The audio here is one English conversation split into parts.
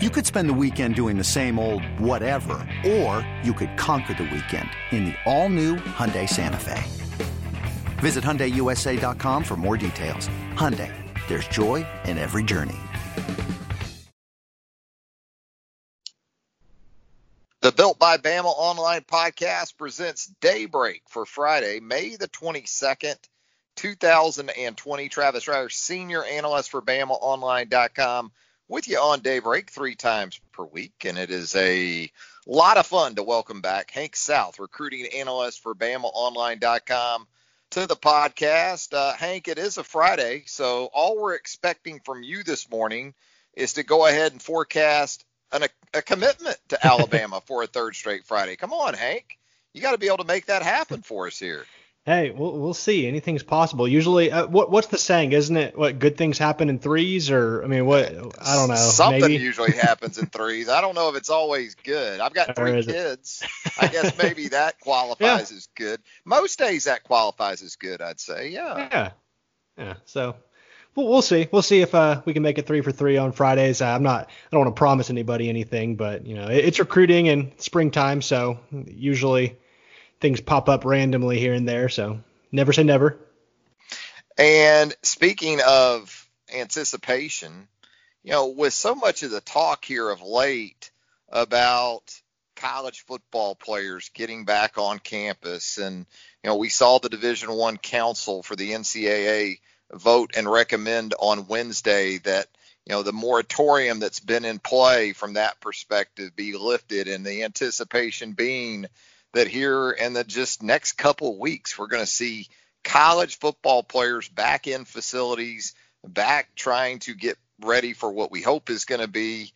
You could spend the weekend doing the same old whatever, or you could conquer the weekend in the all-new Hyundai Santa Fe. Visit HyundaiUSA.com for more details. Hyundai, there's joy in every journey. The Built by Bama Online podcast presents Daybreak for Friday, May the 22nd, 2020. Travis Reier, senior analyst for BamaOnline.com with you on Daybreak three times per week, and it is a lot of fun to welcome back Hank South, recruiting analyst for BamaOnline.com, to the podcast. Uh, Hank, it is a Friday, so all we're expecting from you this morning is to go ahead and forecast an, a, a commitment to Alabama for a third straight Friday. Come on, Hank. You got to be able to make that happen for us here. Hey, we'll we'll see. Anything's possible. Usually, uh, what what's the saying? Isn't it what good things happen in threes? Or I mean, what I don't know. Something maybe? usually happens in threes. I don't know if it's always good. I've got three kids. I guess maybe that qualifies yeah. as good. Most days that qualifies as good. I'd say. Yeah. Yeah. Yeah. So. We'll, we'll see. We'll see if uh, we can make it three for three on Fridays. Uh, I'm not. I don't want to promise anybody anything, but you know, it, it's recruiting and springtime, so usually things pop up randomly here and there. So never say never. And speaking of anticipation, you know, with so much of the talk here of late about college football players getting back on campus and you know we saw the division 1 council for the NCAA vote and recommend on Wednesday that you know the moratorium that's been in play from that perspective be lifted and the anticipation being that here in the just next couple weeks, we're going to see college football players back in facilities, back trying to get ready for what we hope is going to be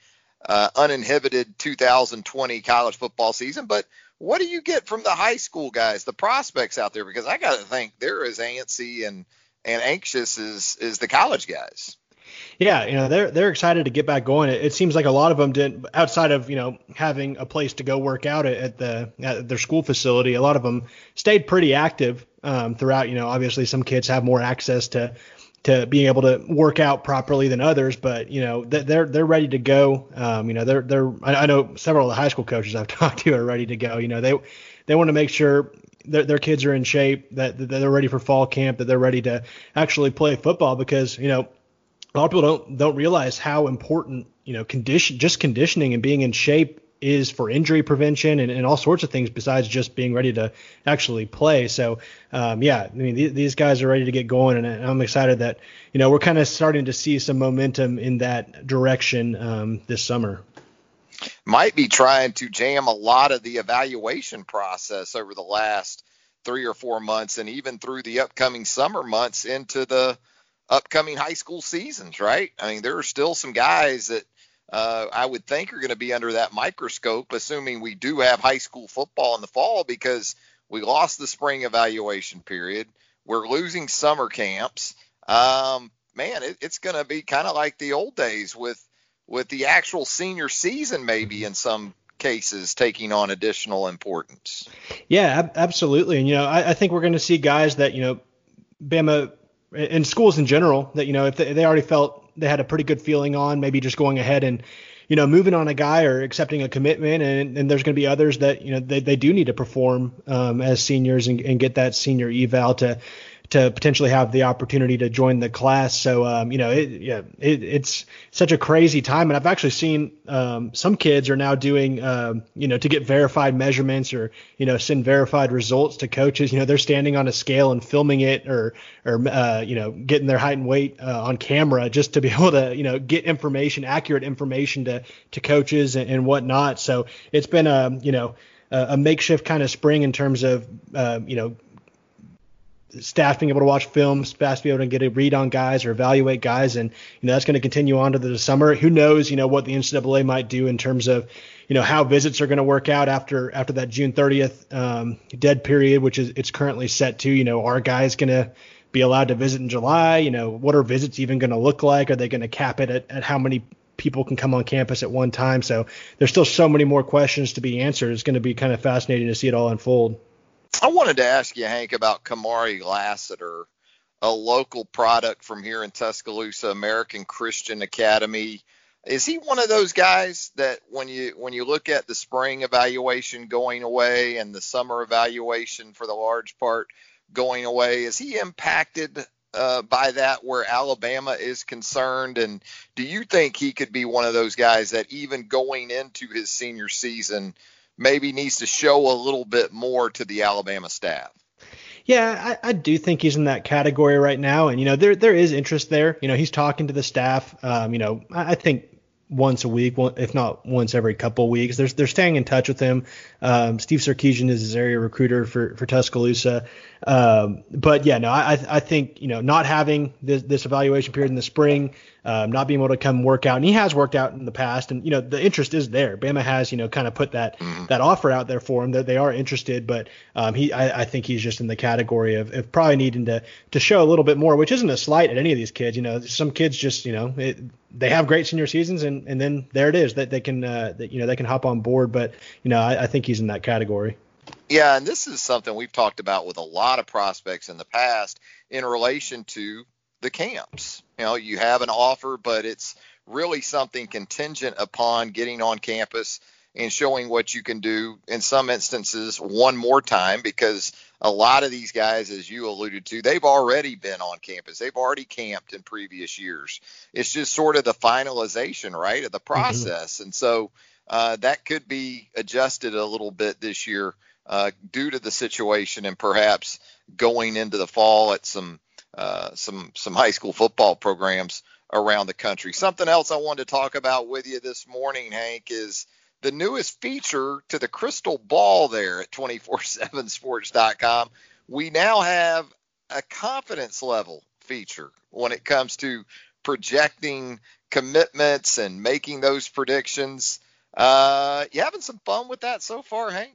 uh, uninhibited 2020 college football season. But what do you get from the high school guys, the prospects out there? Because I got to think they're as antsy and and anxious as is the college guys. Yeah, you know they're they're excited to get back going. It, it, seems like a lot of them didn't outside of you know having a place to go work out at, at the at their school facility. A lot of them stayed pretty active um, throughout. You know, obviously some kids have more access to to being able to work out properly than others, but you know they're they're ready to go. Um, you know they're they're I know several of the high school coaches I've talked to are ready to go. You know they they want to make sure their, their kids are in shape, that, that they're ready for fall camp, that they're ready to actually play football because you know a lot of people don't don't realize how important you know condition just conditioning and being in shape is for injury prevention and, and all sorts of things besides just being ready to actually play. So um, yeah, I mean th- these guys are ready to get going, and I'm excited that you know we're kind of starting to see some momentum in that direction um, this summer. Might be trying to jam a lot of the evaluation process over the last three or four months, and even through the upcoming summer months into the upcoming high school seasons, right? I mean, there are still some guys that uh, I would think are going to be under that microscope, assuming we do have high school football in the fall because we lost the spring evaluation period. We're losing summer camps. Um, man, it, it's going to be kind of like the old days with with the actual senior season, maybe in some cases taking on additional importance. Yeah, ab- absolutely. And you know, I, I think we're going to see guys that you know, Bama in schools in general that you know if they, they already felt they had a pretty good feeling on maybe just going ahead and you know moving on a guy or accepting a commitment. And, and there's going to be others that you know they, they do need to perform um, as seniors and, and get that senior eval to to potentially have the opportunity to join the class. So um, you know, it, yeah, it, it's such a crazy time, and I've actually seen um, some kids are now doing um, you know to get verified measurements or you know send verified results to coaches. You know, they're standing on a scale and filming it or or uh, you know getting their height and weight uh, on camera just to be able to you know get information, accurate information to to coaches and, and whatnot. So it's been a you know a makeshift kind of spring in terms of uh, you know staff being able to watch films, staff being able to get a read on guys or evaluate guys, and you know that's going to continue on to the summer. Who knows, you know, what the NCAA might do in terms of, you know, how visits are going to work out after after that June 30th um, dead period, which is it's currently set to. You know, are guys going to be allowed to visit in July? You know, what are visits even going to look like? Are they going to cap it at, at how many people can come on campus at one time? So there's still so many more questions to be answered. It's going to be kind of fascinating to see it all unfold. I wanted to ask you, Hank, about Kamari Lassiter, a local product from here in Tuscaloosa, American Christian Academy. is he one of those guys that when you when you look at the spring evaluation going away and the summer evaluation for the large part going away, is he impacted uh, by that where Alabama is concerned? And do you think he could be one of those guys that even going into his senior season maybe needs to show a little bit more to the Alabama staff? Yeah, I, I, do think he's in that category right now, and you know there there is interest there. You know he's talking to the staff. Um, you know I, I think once a week, if not once every couple of weeks. They're, they're staying in touch with him. Um, Steve Sarkisian is his area recruiter for, for Tuscaloosa. Um, but yeah, no, I, I think, you know, not having this, this evaluation period in the spring, um, not being able to come work out, and he has worked out in the past, and you know the interest is there. Bama has you know kind of put that mm-hmm. that offer out there for him that they are interested, but um, he I, I, think he's just in the category of, of probably needing to to show a little bit more, which isn't a slight at any of these kids. You know, some kids just you know it, they have great senior seasons, and and then there it is that they can uh, that you know they can hop on board, but you know I, I think he's in that category. Yeah, and this is something we've talked about with a lot of prospects in the past in relation to the camps. You know, you have an offer, but it's really something contingent upon getting on campus and showing what you can do in some instances one more time because a lot of these guys as you alluded to they've already been on campus they've already camped in previous years it's just sort of the finalization right of the mm-hmm. process mm-hmm. and so uh, that could be adjusted a little bit this year uh, due to the situation and perhaps going into the fall at some uh, some some high school football programs around the country. Something else I wanted to talk about with you this morning, Hank, is the newest feature to the crystal ball there at 247sports.com. We now have a confidence level feature when it comes to projecting commitments and making those predictions. Uh, you having some fun with that so far, Hank?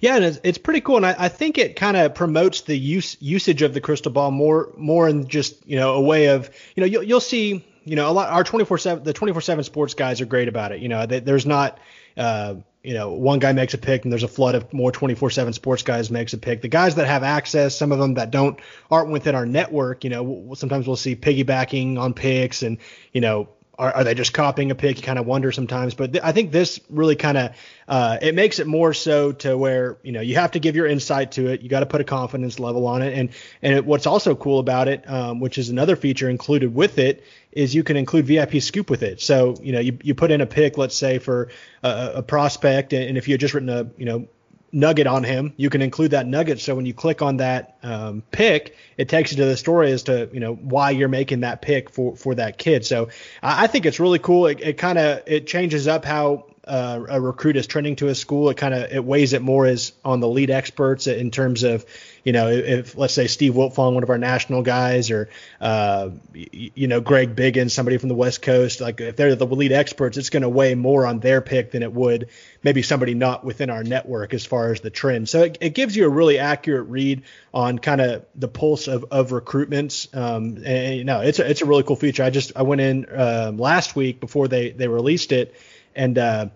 Yeah, and it's, it's pretty cool, and I, I think it kind of promotes the use usage of the crystal ball more more in just you know a way of you know you'll, you'll see you know a lot our 24 seven the 24 seven sports guys are great about it. You know they, there's not uh, you know one guy makes a pick and there's a flood of more 24 seven sports guys makes a pick. The guys that have access, some of them that don't aren't within our network. You know sometimes we'll see piggybacking on picks and you know are, are, they just copying a pick? You kind of wonder sometimes, but th- I think this really kind of uh, it makes it more so to where you know you have to give your insight to it. You got to put a confidence level on it, and and it, what's also cool about it, um, which is another feature included with it, is you can include VIP scoop with it. So you know you, you put in a pick, let's say for a, a prospect, and if you had just written a you know nugget on him, you can include that nugget. So when you click on that um, pick, it takes you to the story as to you know why you're making that pick for for that kid. So I, I think it's really cool. It, it kind of it changes up how uh, a recruit is trending to a school. It kind of it weighs it more as on the lead experts in terms of you know, if let's say Steve Wiltfong, one of our national guys, or uh, you know Greg Biggins, somebody from the West Coast, like if they're the lead experts, it's going to weigh more on their pick than it would maybe somebody not within our network as far as the trend. So it, it gives you a really accurate read on kind of the pulse of, of recruitments. Um, and you know, it's a, it's a really cool feature. I just I went in um, last week before they they released it and uh,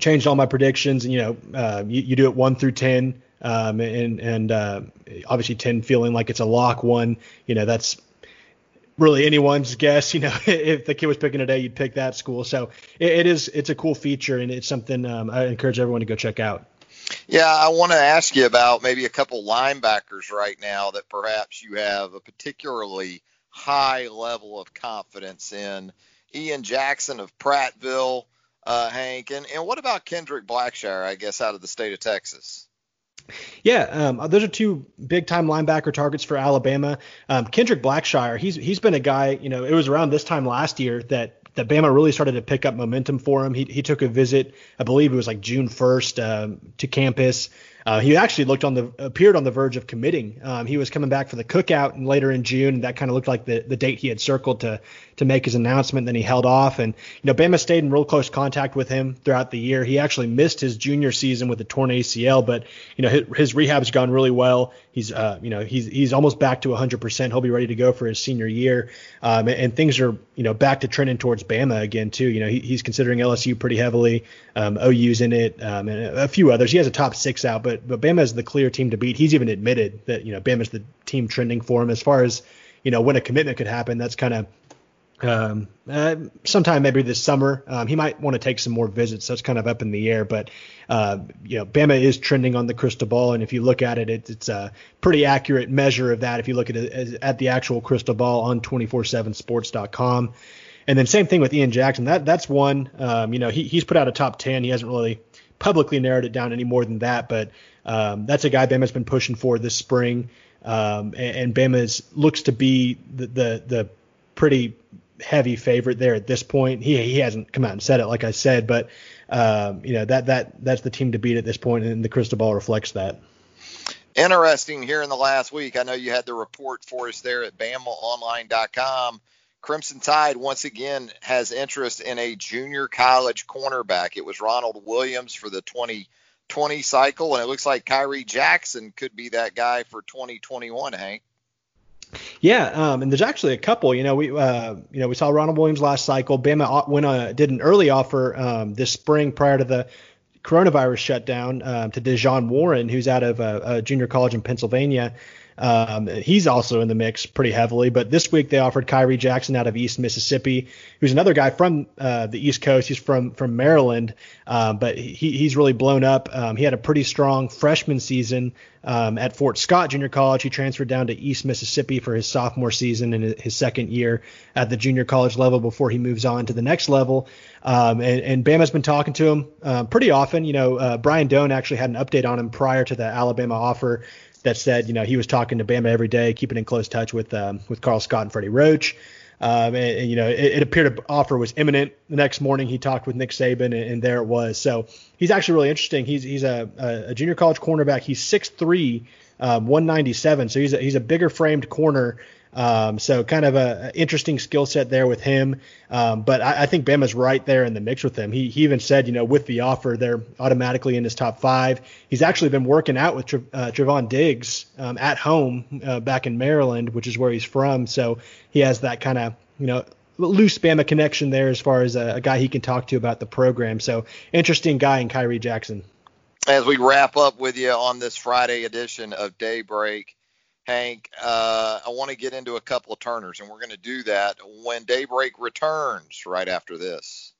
changed all my predictions. And you know, uh, you, you do it one through ten um, and and uh, obviously 10 feeling like it's a lock one. You know, that's really anyone's guess. You know, if the kid was picking today, you'd pick that school. So it, it is it's a cool feature and it's something um, I encourage everyone to go check out. Yeah, I want to ask you about maybe a couple linebackers right now that perhaps you have a particularly high level of confidence in. Ian Jackson of Prattville, uh, Hank, and, and what about Kendrick Blackshire, I guess, out of the state of Texas? Yeah, um, those are two big time linebacker targets for Alabama. Um, Kendrick Blackshire, he's he's been a guy. You know, it was around this time last year that that Bama really started to pick up momentum for him. He he took a visit, I believe it was like June 1st, um, to campus. Uh, he actually looked on the appeared on the verge of committing. Um, he was coming back for the cookout and later in June. That kind of looked like the, the date he had circled to to make his announcement. Then he held off, and you know Bama stayed in real close contact with him throughout the year. He actually missed his junior season with a torn ACL, but you know his, his rehab's gone really well. He's uh, you know he's he's almost back to 100%. He'll be ready to go for his senior year, um, and, and, things are you know back to trending towards Bama again too. You know he, he's considering LSU pretty heavily. Um, OU's in it, um, and a few others. He has a top six out, but but Bama is the clear team to beat. He's even admitted that you know Bama's the team trending for him as far as you know when a commitment could happen. That's kind of um, uh, sometime maybe this summer. Um, he might want to take some more visits. That's kind of up in the air, but uh, you know, Bama is trending on the crystal ball, and if you look at it, it it's a pretty accurate measure of that. If you look at it at the actual crystal ball on 247sports.com. And then same thing with Ian Jackson. That that's one. Um, you know, he, he's put out a top 10. He hasn't really publicly narrowed it down any more than that, but um, that's a guy Bama's been pushing for this spring. Um, and, and Bama's looks to be the, the, the pretty heavy favorite there at this point. He he hasn't come out and said it, like I said, but um, you know that that that's the team to beat at this point, and the crystal ball reflects that. Interesting here in the last week. I know you had the report for us there at BamaOnline.com. Crimson Tide once again has interest in a junior college cornerback. It was Ronald Williams for the 2020 cycle, and it looks like Khyree Jackson could be that guy for 2021. Hank. Yeah, um, and there's actually a couple. You know, we uh, you know we saw Ronald Williams last cycle. Bama went uh, did an early offer um, this spring prior to the coronavirus shutdown um, to Dejon Warren, who's out of a, a junior college in Pennsylvania. Um, he's also in the mix pretty heavily. But this week they offered Khyree Jackson out of East Mississippi, who's another guy from uh, the East Coast. He's from from Maryland, uh, but he, he's really blown up. Um, he had a pretty strong freshman season um, at Fort Scott Junior College. He transferred down to East Mississippi for his sophomore season and his second year at the junior college level before he moves on to the next level. Um, and, and Bama's been talking to him uh, pretty often. You know, uh, Brian Dohn actually had an update on him prior to the Alabama offer that said, you know, he was talking to Bama every day, keeping in close touch with um, with Karl Scott and Freddie Roach. Um, and, and, you know, it, it, appeared an offer was imminent. The next morning, he talked with Nick Saban, and, and there it was. So he's actually really interesting. He's he's a, a junior college cornerback. He's 6'3", um, 197. So he's a, he's a bigger framed corner um, so kind of a, a interesting skill set there with him. Um, but I, I, think Bama's right there in the mix with him. He, he even said, you know, with the offer, they're automatically in his top five. He's actually been working out with uh, Trevon Diggs um, at home uh, back in Maryland, which is where he's from. So he has that kind of, you know, loose Bama connection there as far as a, a, guy he can talk to about the program. So interesting guy in Khyree Jackson. As we wrap up with you on this Friday edition of Daybreak, Hank, uh, I want to get into a couple of turners, and we're going to do that when Daybreak returns right after this.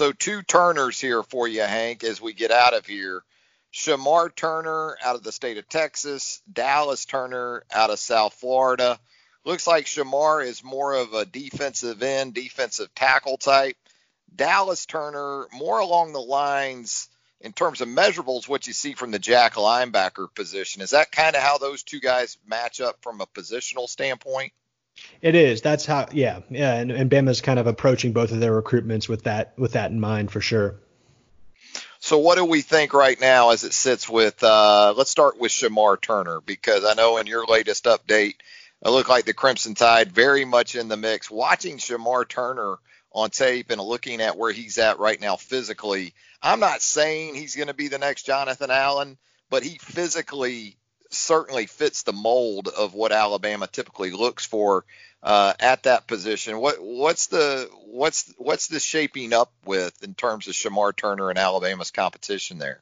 So two Turners here for you, Hank, as we get out of here. Shemar Turner out of the state of Texas, Dallas Turner out of South Florida. Looks like Shemar is more of a defensive end, defensive tackle type. Dallas Turner more along the lines in terms of measurables, what you see from the jack linebacker position. Is that kind of how those two guys match up from a positional standpoint? It is. That's how. Yeah, yeah. And, and Bama's kind of approaching both of their recruitments with that with that in mind for sure. So what do we think right now as it sits with? Uh, let's start with Shemar Turner because I know in your latest update, it looked like the Crimson Tide very much in the mix. Watching Shemar Turner on tape and looking at where he's at right now physically, I'm not saying he's going to be the next Jonathan Allen, but he physically certainly fits the mold of what Alabama typically looks for uh, at that position. What what's the what's what's the shaping up with in terms of Shemar Turner and Alabama's competition there?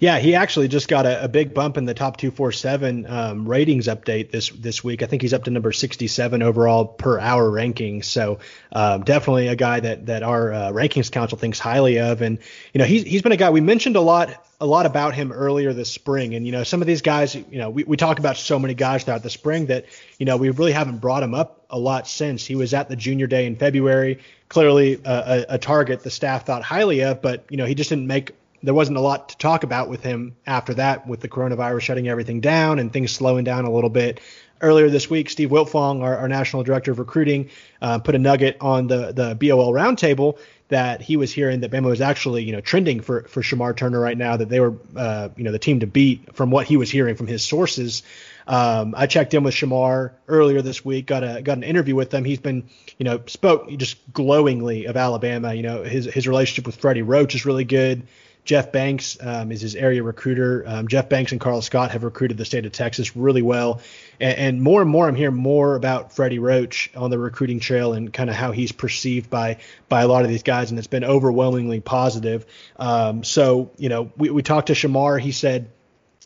Yeah, he actually just got a, a big bump in the top 247 um, ratings update this this week. I think he's up to number 67 overall per our rankings. So um, definitely a guy that that our uh, rankings council thinks highly of. And you know he's he's been a guy we mentioned a lot a lot about him earlier this spring. And you know some of these guys, you know we we talk about so many guys throughout the spring that you know we really haven't brought him up a lot since. He was at the junior day in February. Clearly a, a, a target the staff thought highly of, but you know he just didn't make there wasn't a lot to talk about with him after that, with the coronavirus shutting everything down and things slowing down a little bit. Earlier this week, Steve Wiltfong, our, our national director of recruiting, uh, put a nugget on the the BOL roundtable that he was hearing that Bama was actually, you know, trending for for Shemar Turner right now. That they were, uh, you know, the team to beat from what he was hearing from his sources. Um, I checked in with Shemar earlier this week, got a got an interview with him. He's been, you know, spoke just glowingly of Alabama. You know, his his relationship with Freddie Roach is really good. Jeff Banks um, is his area recruiter. Um, Jeff Banks and Karl Scott have recruited the state of Texas really well. And, and, more and more, I'm hearing more about Freddie Roach on the recruiting trail and kind of how he's perceived by by a lot of these guys, and it's been overwhelmingly positive. Um, so, you know, we, we talked to Shemar. He said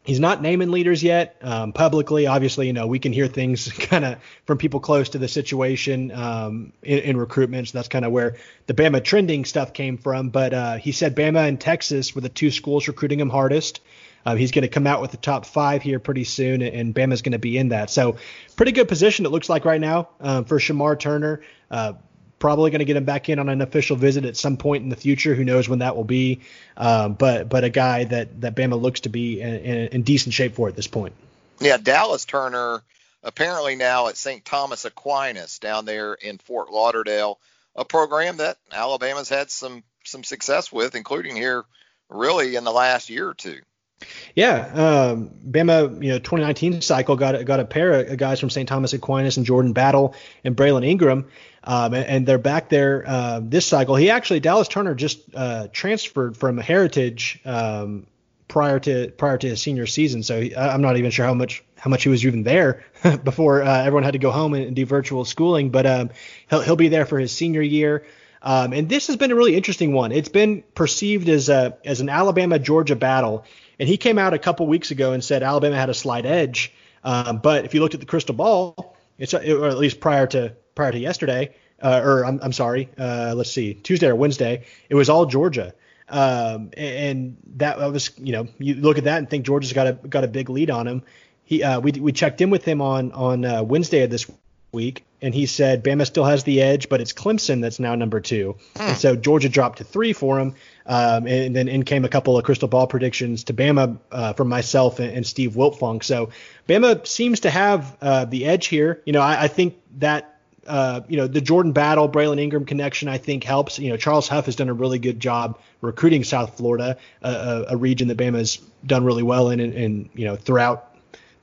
He's not naming leaders yet um, publicly. Obviously, you know we can hear things kind of from people close to the situation um, in, in, recruitment. So that's kind of where the Bama trending stuff came from. But uh, he said Bama and Texas were the two schools recruiting him hardest. Uh, he's going to come out with the top five here pretty soon, and Bama's going to be in that. So pretty good position it looks like right now um, for Shemar Turner. Uh, probably going to get him back in on an official visit at some point in the future. Who knows when that will be? Um, but but a guy that that Bama looks to be in, in, in decent shape for at this point. Yeah, Dallas Turner apparently now at St. Thomas Aquinas down there in Fort Lauderdale, a program that Alabama's had some some success with, including here really in the last year or two. Yeah, um, Bama, you know, 2019 cycle got got a pair of guys from St. Thomas Aquinas and Jordan Battle and Braylen Ingram, um, and, and, they're back there uh, this cycle. He actually Dallas Turner just uh, transferred from Heritage um, prior to prior to his senior season, so he, I'm not even sure how much how much he was even there before uh, everyone had to go home and, and do virtual schooling. But um, he'll he'll be there for his senior year. Um, and this has been a really interesting one. It's been perceived as a as an Alabama Georgia battle, and he came out a couple weeks ago and said Alabama had a slight edge. Um, but if you looked at the crystal ball, it's or at least prior to prior to yesterday, uh, or I'm, I'm sorry, uh, let's see, Tuesday or Wednesday, it was all Georgia. Um, and that was, you know, you look at that and think Georgia's got a got a big lead on him. He, uh, we we checked in with him on on uh, Wednesday of this week, and he said Bama still has the edge, but it's Clemson that's now number two. Hmm. And so Georgia dropped to three for him, um, and then in came a couple of crystal ball predictions to Bama uh, from myself and, and, Steve Wiltfong. So Bama seems to have uh, the edge here. You know, I, I think that uh, you know, the Jordan Battle, Braylen Ingram connection, I think helps. You know, Charles Huff has done a really good job recruiting South Florida, a, a region that Bama's done really well in, and, and you know, throughout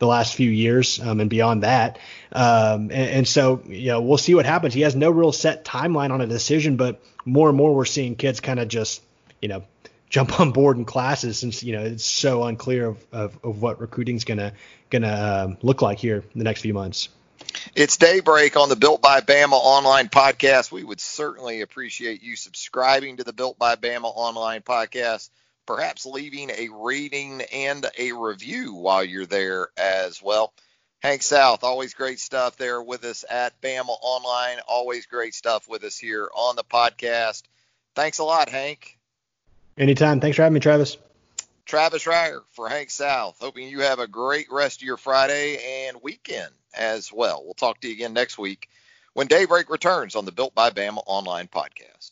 the last few years um, and beyond that. Um, and, and, so, you know, we'll see what happens. He has no real set timeline on a decision, but more and more we're seeing kids kind of just, you know, jump on board in classes since you know it's so unclear of, of, of what recruiting's gonna gonna um, look like here in the next few months. It's daybreak on the Built by Bama online podcast. We would certainly appreciate you subscribing to the Built by Bama online podcast, perhaps leaving a rating and a review while you're there as well. Hank South, always great stuff there with us at Bama Online. Always great stuff with us here on the podcast. Thanks a lot, Hank. Anytime. Thanks for having me, Travis. Travis Reier for Hank South. Hoping you have a great rest of your Friday and weekend as well. We'll talk to you again next week when Daybreak returns on the Built by Bama online podcast.